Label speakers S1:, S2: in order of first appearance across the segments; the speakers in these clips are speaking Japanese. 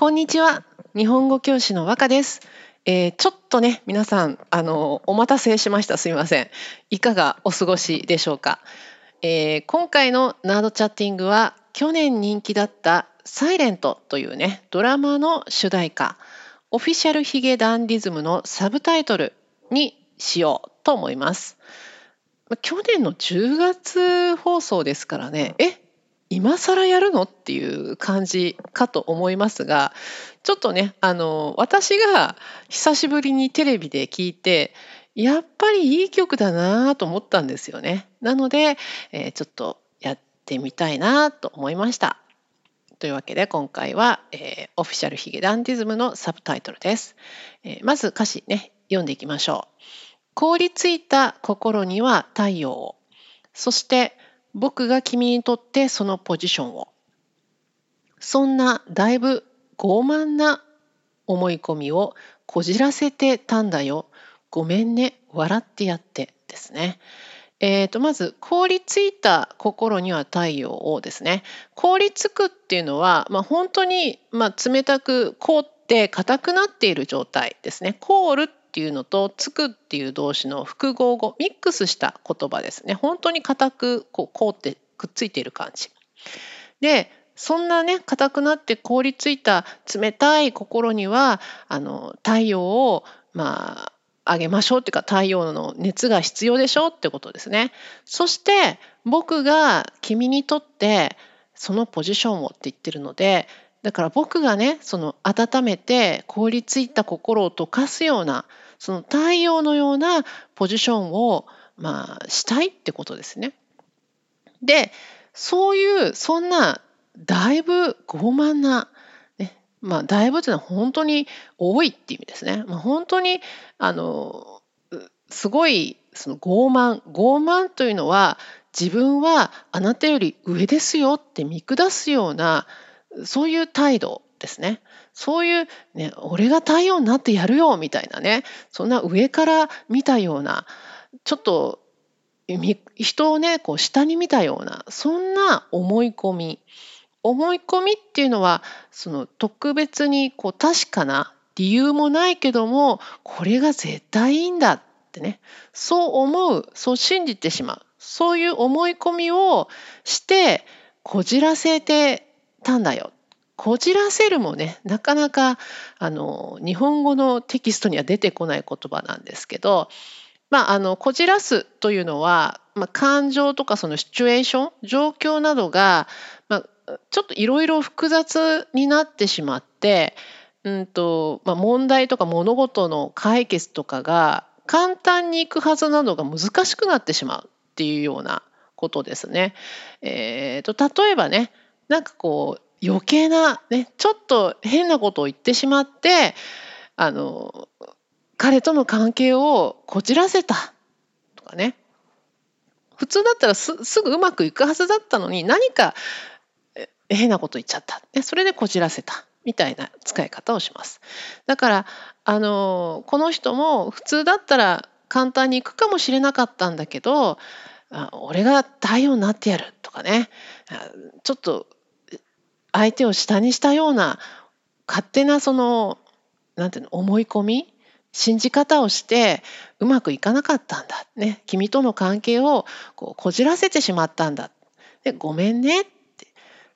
S1: こんにちは。日本語教師の和歌です。えー、ちょっとね、皆さん、あの、お待たせしました。すみません。いかがお過ごしでしょうか。えー、今回のナードチャッティングは、去年人気だったサイレントというね、ドラマの主題歌、オフィシャルヒゲダンディズムのサブタイトルにしようと思います。去年の10月放送ですからね、え今更やるの？っていう感じかと思いますがちょっとねあの私が久しぶりにテレビで聞いてやっぱりいい曲だなと思ったんですよね。なので、えー、ちょっとやってみたいなと思いました。というわけで今回は、えー、オフィシャルヒゲダンディズムのサブタイトルです。えー、まず歌詞ね読んでいきましょう。凍りついた心には太陽をそして僕が君にとってそのポジションを。そんなだいぶ傲慢な思い込みをこじらせてたんだよ。ごめんね。笑ってやってですね。えー、とまず凍りついた心には太陽をですね凍りつくっていうのは、まあ、本当に、まあ、冷たく凍って硬くなっている状態ですね凍るっていうのとつくっていう動詞の複合語ミックスした言葉ですね本当に硬くこう凍ってくっついている感じでそんなね硬くなって凍りついた冷たい心にはあの太陽をまああげましょうっていうか太陽の熱が必要でしょうってことですね。そして僕が君にとってそのポジションをって言ってるのでだから僕がねその温めて凍りついた心を溶かすようなその太陽のようなポジションをまあしたいってことですね。でそういうそんなだいぶ傲慢な、ね、まあだいぶというのは本当に多いっていう意味ですね。まあ、本当にあのすごいその傲慢傲慢というのは自分はあなたより上ですよって見下すようなそういう態度ですね。そういう、ね、俺が太陽になってやるよみたいなね、そんな上から見たような、ちょっと人をね、こう下に見たような、そんな思い込み。思い込みっていうのは、その特別にこう確かな理由もないけども、これが絶対いいんだってね、そう思う、そう信じてしまう。そういう思い込みをして、こじらせてたんだよ。こじらせるもねなかなかあの日本語のテキストには出てこない言葉なんですけど、まあ、あのこじらすというのは、まあ、感情とかそのシチュエーション状況などが、まあ、ちょっといろいろ複雑になってしまって、うんとまあ、問題とか物事の解決とかが簡単にいくはずなのが難しくなってしまうっていうようなことですね。えーと例えばねなんかこう余計な、ね、ちょっと変なことを言ってしまってあの彼との関係をこじらせたとかね。普通だったらすぐうまくいくはずだったのに何か変なこと言っちゃった、ね、それでこじらせたみたいな使い方をします。だからあのこの人も普通だったら簡単にいくかもしれなかったんだけどあ俺が太陽になってやるとかね。ちょっと相手を下にしたような勝手なそのなんていうの思い込み信じ方をしてうまくいかなかったんだ、ね、君との関係をこうこじらせてしまったんだ。でごめんねって。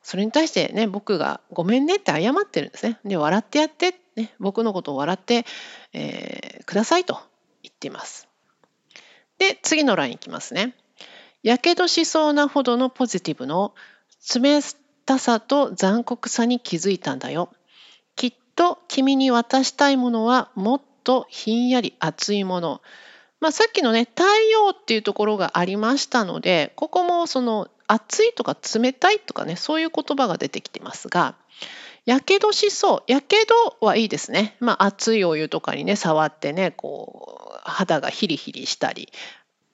S1: それに対してね僕がごめんねって謝ってるんですね。で笑ってやって、ね、僕のことを笑って、えー、くださいと言っています。で次のラインいきますね。やけどしそうなほどのポジティブの冷たさと残酷さに気づいたんだよ。きっと君に渡したいものはもっとひんやり熱いもの。まあ、さっきのね太陽っていうところがありましたのでここもその熱いとか冷たいとかねそういう言葉が出てきてますがやけどしそうやけどはいいですね、まあ、熱いお湯とかにね触ってねこう肌がヒリヒリしたり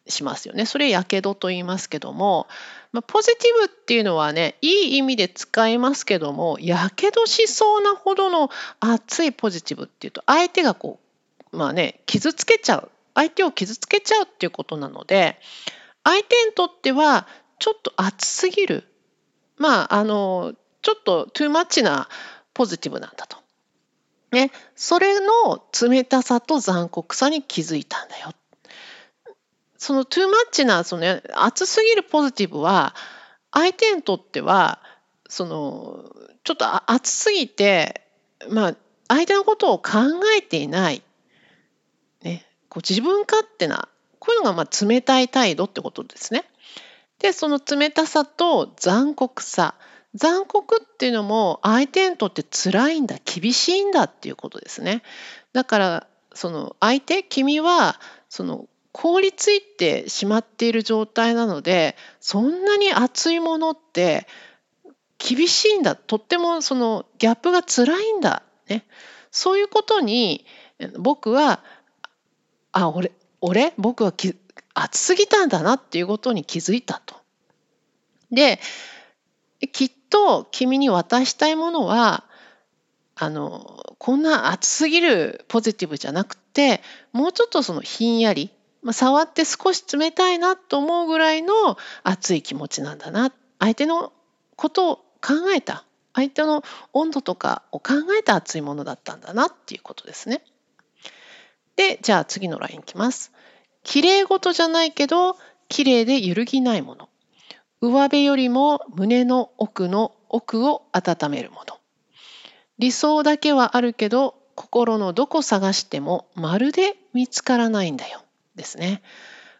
S1: しますよね。それやけどと言いますけども、まあ、ポジティブっていうのはねいい意味で使いますけどもやけどしそうなほどの熱いポジティブっていうと相手がこうまあね傷つけちゃう相手を傷つけちゃうっていうことなので相手にとってはちょっと熱すぎるまああのちょっとトゥーマッチなポジティブなんだと。ね、それの冷たさと残酷さに気づいたんだよ。そのトゥーマッチなその、熱すぎるポジティブは相手にとってはそのちょっと熱すぎてまあ相手のことを考えていない、ね、こう自分勝手なこういうのがまあ冷たい態度ってことですね。でその冷たさと残酷さ残酷っていうのも相手にとって辛いんだ厳しいんだっていうことですね。だからその相手君はその凍りついてしまっている状態なのでそんなに熱いものって厳しいんだ。とってもそのギャップが辛いんだ、ね、そういうことに僕はあ俺俺？僕はき熱すぎたんだなっていうことに気づいたと。できっと君に渡したいものはあのこんな熱すぎるポジティブじゃなくてもうちょっとそのひんやり、まあ、触って少し冷たいなと思うぐらいの熱い気持ちなんだな相手のことを考えた相手の温度とかを考えた熱いものだったんだなっていうことですね。でじゃあ次のラインいきます。綺麗事じゃないけど綺麗で揺るぎないもの。上辺よりも胸の奥の奥を温めるもの。理想だけはあるけど心のどこ探してもまるで見つからないんだよ。ですね。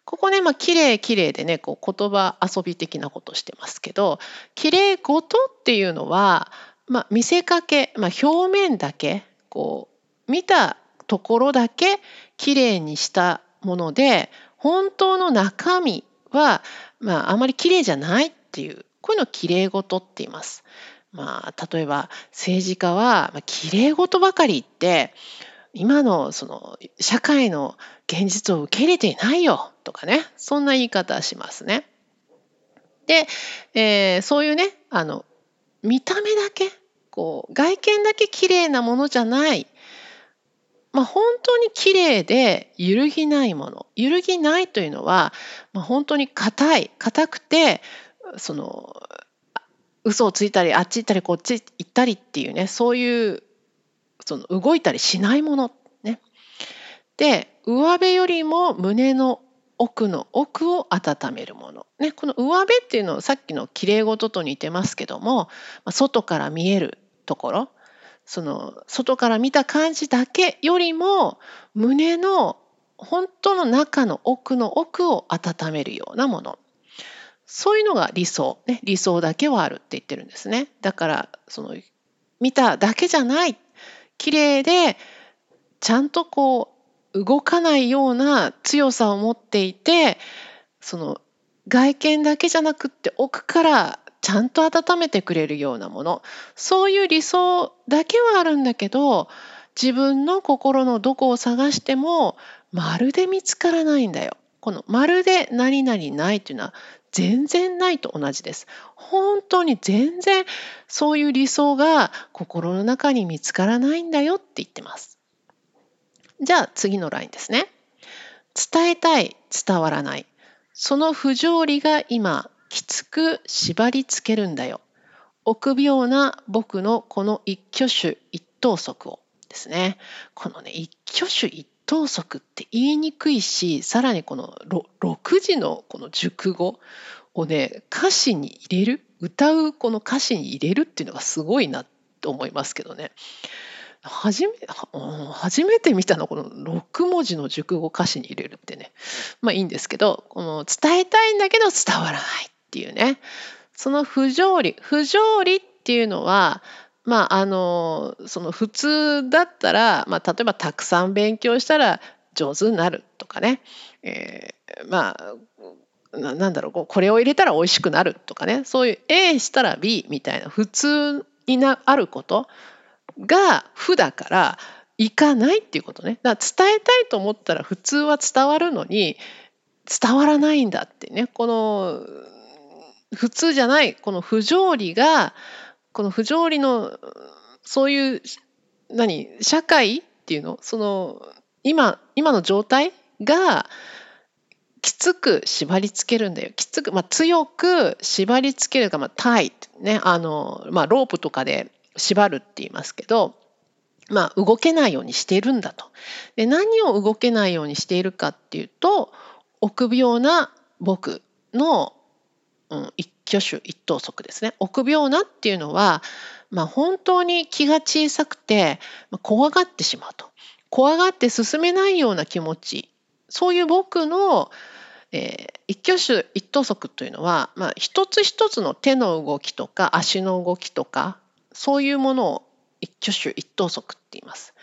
S1: ここね、まあ、綺麗綺麗でね、こう言葉遊び的なことしてますけど、綺麗事っていうのは、まあ、見せかけ、まあ、表面だけ、こう、見たところだけ綺麗にしたもので、本当の中身は、まあ、あまり綺麗じゃないっていう、こういうのを綺麗事って言います。まあ、例えば政治家は、まあ、綺麗事ばかり言って、今のその社会の現実を受け入れていないよとかね、そんな言い方しますね。で、えー、そういうね、あの、見た目だけ、こう、外見だけ綺麗なものじゃない、まあ、本当に綺麗で揺るぎないもの揺るぎないというのは、まあ、本当に硬い硬くてその嘘をついたりあっち行ったりこっち行ったりっていうねそういうその動いたりしないもの。ね。で上辺よりも胸の奥の奥を温めるもの。ね、この上辺っていうのはさっきのきれい事と似てますけども外から見えるところ。その外から見た感じだけよりも胸の本当の中の奥の奥を温めるようなもの。そういうのが理想、ね、理想だけはあるって言ってるんですね。だからその見ただけじゃない綺麗でちゃんとこう動かないような強さを持っていてその外見だけじゃなくって奥からちゃんと温めてくれるようなものそういう理想だけはあるんだけど自分の心のどこを探してもまるで見つからないんだよ。このまるで何々ないというのは全然ないと同じです。本当に全然そういう理想が心の中に見つからないんだよって言ってます。じゃあ次のラインですね。伝えたい、伝わらない。その不条理が今きつく縛りつけるんだよ。臆病な僕のこの一挙手一投足をですね。このね、一挙手一投足って言いにくいし、さらにこの6時のこの熟語をね、歌詞に入れる、歌うこの歌詞に入れるっていうのがすごいなと思いますけどね。初め初めて見たのこの6文字の熟語歌詞に入れるってね。まあいいんですけどこの伝えたいんだけど伝わらないっていうね。その不条理不条理っていうのはまああのその普通だったら、まあ、例えばたくさん勉強したら上手になるとかね、えー、まあなんだろうこれを入れたら美味しくなるとかね。そういう A したら B みたいな普通になあることが負だからいかないっていうことね。だから伝えたいと思ったら普通は伝わるのに伝わらないんだってね。この普通じゃないこの不条理がこの不条理のそういう何社会っていうの？その今今の状態がきつく縛り付けるんだよ。きつく、まあ、強く縛り付けるか、まあ、タイねあの、まあ、ロープとかで縛るって言いますけどまあ、動けないようにしているんだと。で何を動けないようにしているかっていうと臆病な僕の、うん、一挙手一投足ですね。臆病なっていうのは、まあ、本当に気が小さくて、怖がってしまうと。怖がって進めないような気持ちそういう僕の、えー、一挙手一投足というのは、まあ、一つ一つの手の動きとか足の動きとかそういうものを一挙手一投足って言います。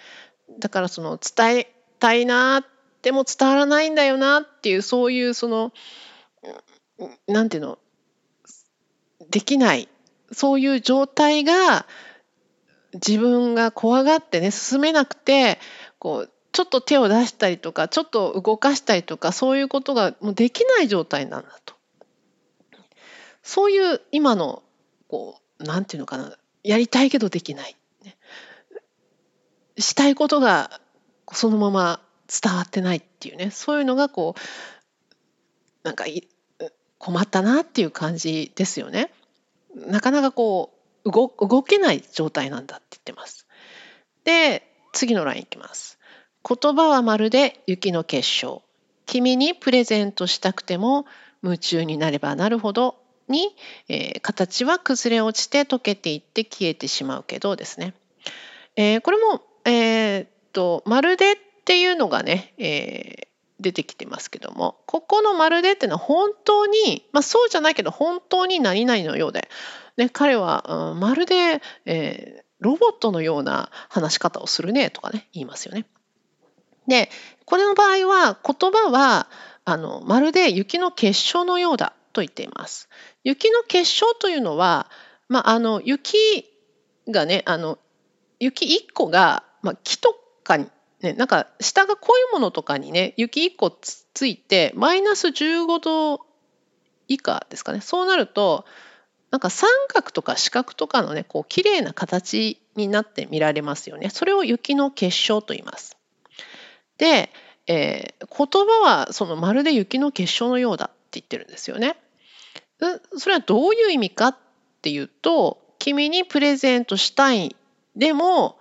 S1: だからその伝えたいなでも伝わらないんだよなっていうそういうそのなんていうの？できないそういう状態が自分が怖がってね進めなくてこうちょっと手を出したりとかちょっと動かしたりとかそういうことがもうできない状態なんだと。そういう今のこうなんていうのかなやりたいけどできない、したいことがそのまま伝わってないっていうねそういうのがこうなんか困ったなっていう感じですよね。なかなかこう動動けない状態なんだって言ってます。で次のラインいきます。言葉はまるで雪の結晶。君にプレゼントしたくても夢中になればなるほどに、えー、形は崩れ落ちて溶けていって消えてしまうけどですね。えー、これも、えー、っとまるでっていうのがね、えー、出てきてますけどもここの「まるで」っていうのは本当に、まあ、そうじゃないけど本当に何々のようで、ね、彼は、うん、まるで、えー、ロボットのような話し方をするねとかね言いますよね。でこれの場合は言葉はあのまるで雪の結晶のようだと言っています。雪の結晶というのは、まあ、あの雪がねあの雪1個が、まあ、木とかにね、なんか下が濃いものとかにね雪1個つついてマイナス15度以下ですかね。そうなるとなんか三角とか四角とかのねこう綺麗な形になって見られますよね。それを雪の結晶と言います。で、えー、言葉はそのまるで雪の結晶のようだって言ってるんですよね。それはどういう意味かっていうと君にプレゼントしたい。でも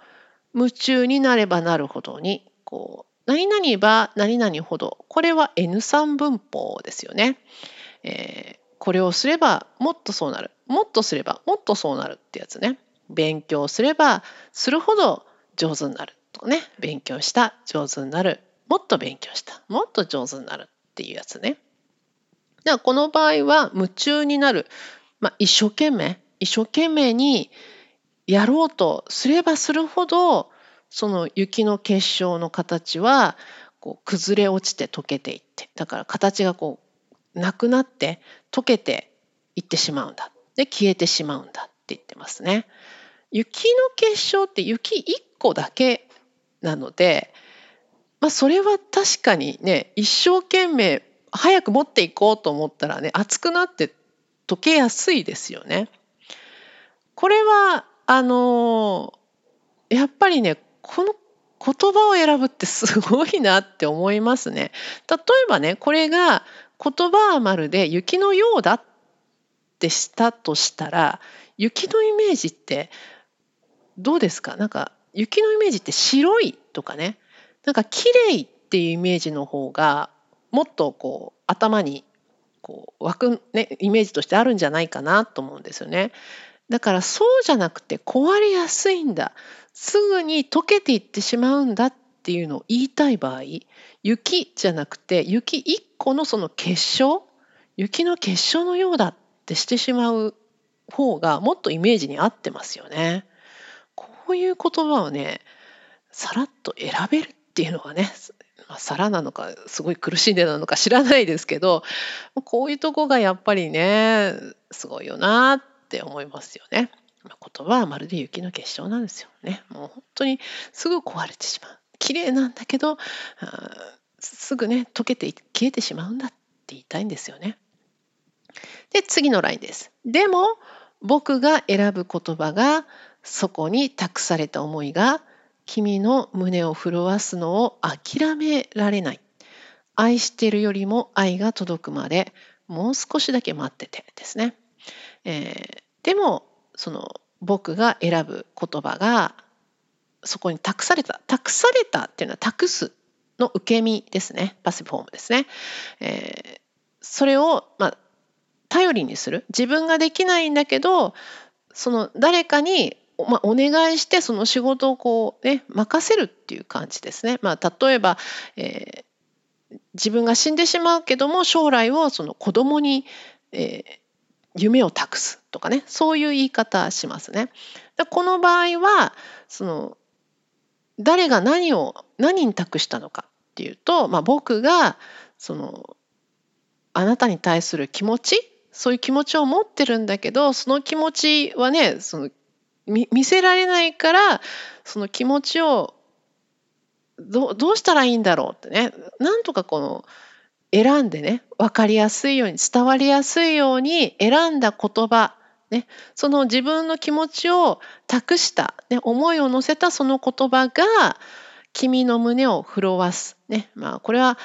S1: 夢中になればなるほどにこう何々ば何々ほどこれは N3 文法ですよね、えー、これをすればもっとそうなる。もっとすればもっとそうなるってやつね。勉強すればするほど上手になるとかね。勉強した上手になる。もっと勉強した。もっと上手になるっていうやつね。ではこの場合は夢中になる、まあ、一生懸命。一生懸命にやろうとすればするほどその雪の結晶の形はこう崩れ落ちて溶けていってだから形がこうなくなって溶けていってしまうんだで消えてしまうんだって言ってますね。雪の結晶って雪1個だけなので、まあ、それは確かにね一生懸命早く持っていこうと思ったらね熱くなって溶けやすいですよね。これはあのやっぱりねこの言葉を選ぶってすごいなって思いますね。例えばねこれが言葉はまるで雪のようだってしたとしたら雪のイメージってどうですか？なんか雪のイメージって白いとかねなんか綺麗っていうイメージの方がもっとこう頭にこう湧く、ね、イメージとしてあるんじゃないかなと思うんですよね。だからそうじゃなくて壊れやすいんだすぐに溶けていってしまうんだっていうのを言いたい場合雪じゃなくて雪1個のその結晶雪の結晶のようだってしてしまう方がもっとイメージに合ってますよね。こういう言葉をねさらっと選べるっていうのはねまあ、皿なのかすごい苦しんでなのか知らないですけどこういうとこがやっぱりねすごいよなっって思いますよね。言葉はまるで雪の結晶なんですよね。もう本当にすぐ壊れてしまう。綺麗なんだけどすぐね溶けて消えてしまうんだって言いたいんですよね。で次のラインです。でも僕が選ぶ言葉がそこに託された思いが君の胸を震わすのを諦められない。愛してるよりも愛が届くまでもう少しだけ待っててですね。えー、でもその僕が選ぶ言葉がそこに託された託されたっていうのは託すの受け身ですね。パッシブフォームですね、えー、それを、まあ、頼りにする。自分ができないんだけどその誰かにまあ、お願いしてその仕事をこうね任せるっていう感じですね。まあ、例えば、えー、自分が死んでしまうけども将来をその子供に、えー、夢を託すとかねそういう言い方しますね。この場合はその誰が何を何に託したのかっていうと、まあ、僕がそのあなたに対する気持ちそういう気持ちを持ってるんだけどその気持ちはねその見せられないからその気持ちをどどうしたらいいんだろうってねなんとかこの選んでね分かりやすいように伝わりやすいように選んだ言葉ね、その自分の気持ちを託した、ね、思いを乗せたその言葉が君の胸を震わす、ねまあ、これは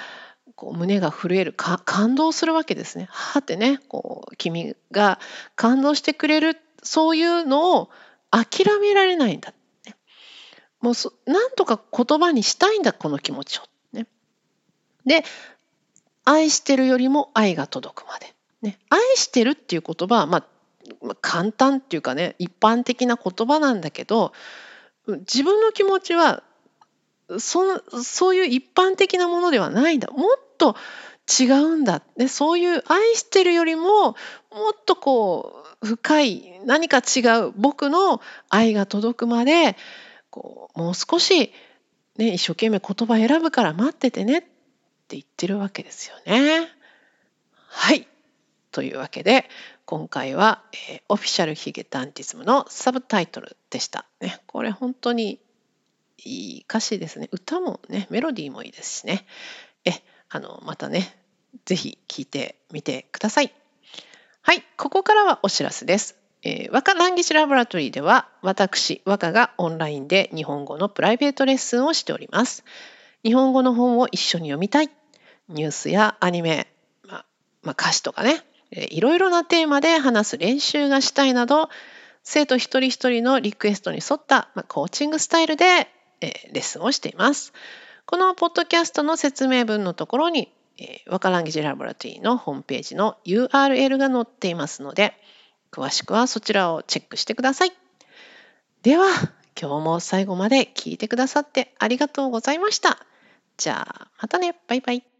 S1: こう胸が震える感動するわけですね。はってねこう君が感動してくれるそういうのを諦められないんだ、ね、もうそなんとか言葉にしたいんだこの気持ちを。ね、で愛してるよりも愛が届くまで。ね、愛してるっていう言葉は、まあ、まあ簡単っていうかね一般的な言葉なんだけど自分の気持ちはそそういう一般的なものではないんだ。もっと違うんだ、ね、そういう愛してるよりももっとこう深い何か違う僕の愛が届くまでこうもう少し、ね、一生懸命言葉選ぶから待っててねって言ってるわけですよね。はいというわけで今回は、えー、オフィシャルヒゲダンティズムのサブタイトルでした。ね、これ本当にいい歌詞ですね。歌もね、メロディーもいいですしね。え、あの、またね、ぜひ聴いてみてください。はい、ここからはお知らせです。えー、和歌ランギシラボラトリーでは私和歌がオンラインで日本語のプライベートレッスンをしております。日本語の本を一緒に読みたいニュースやアニメ、まあ、まあ、歌詞とかねいろいろなテーマで話す練習がしたいなど生徒一人一人のリクエストに沿った、まあコーチングスタイルで、えレッスンをしています。このポッドキャストの説明文のところに、えー、ワカランギジラボラトリーのホームページの URL が載っていますので詳しくはそちらをチェックしてください。では今日も最後まで聞いてくださってありがとうございました。じゃあまたねバイバイ。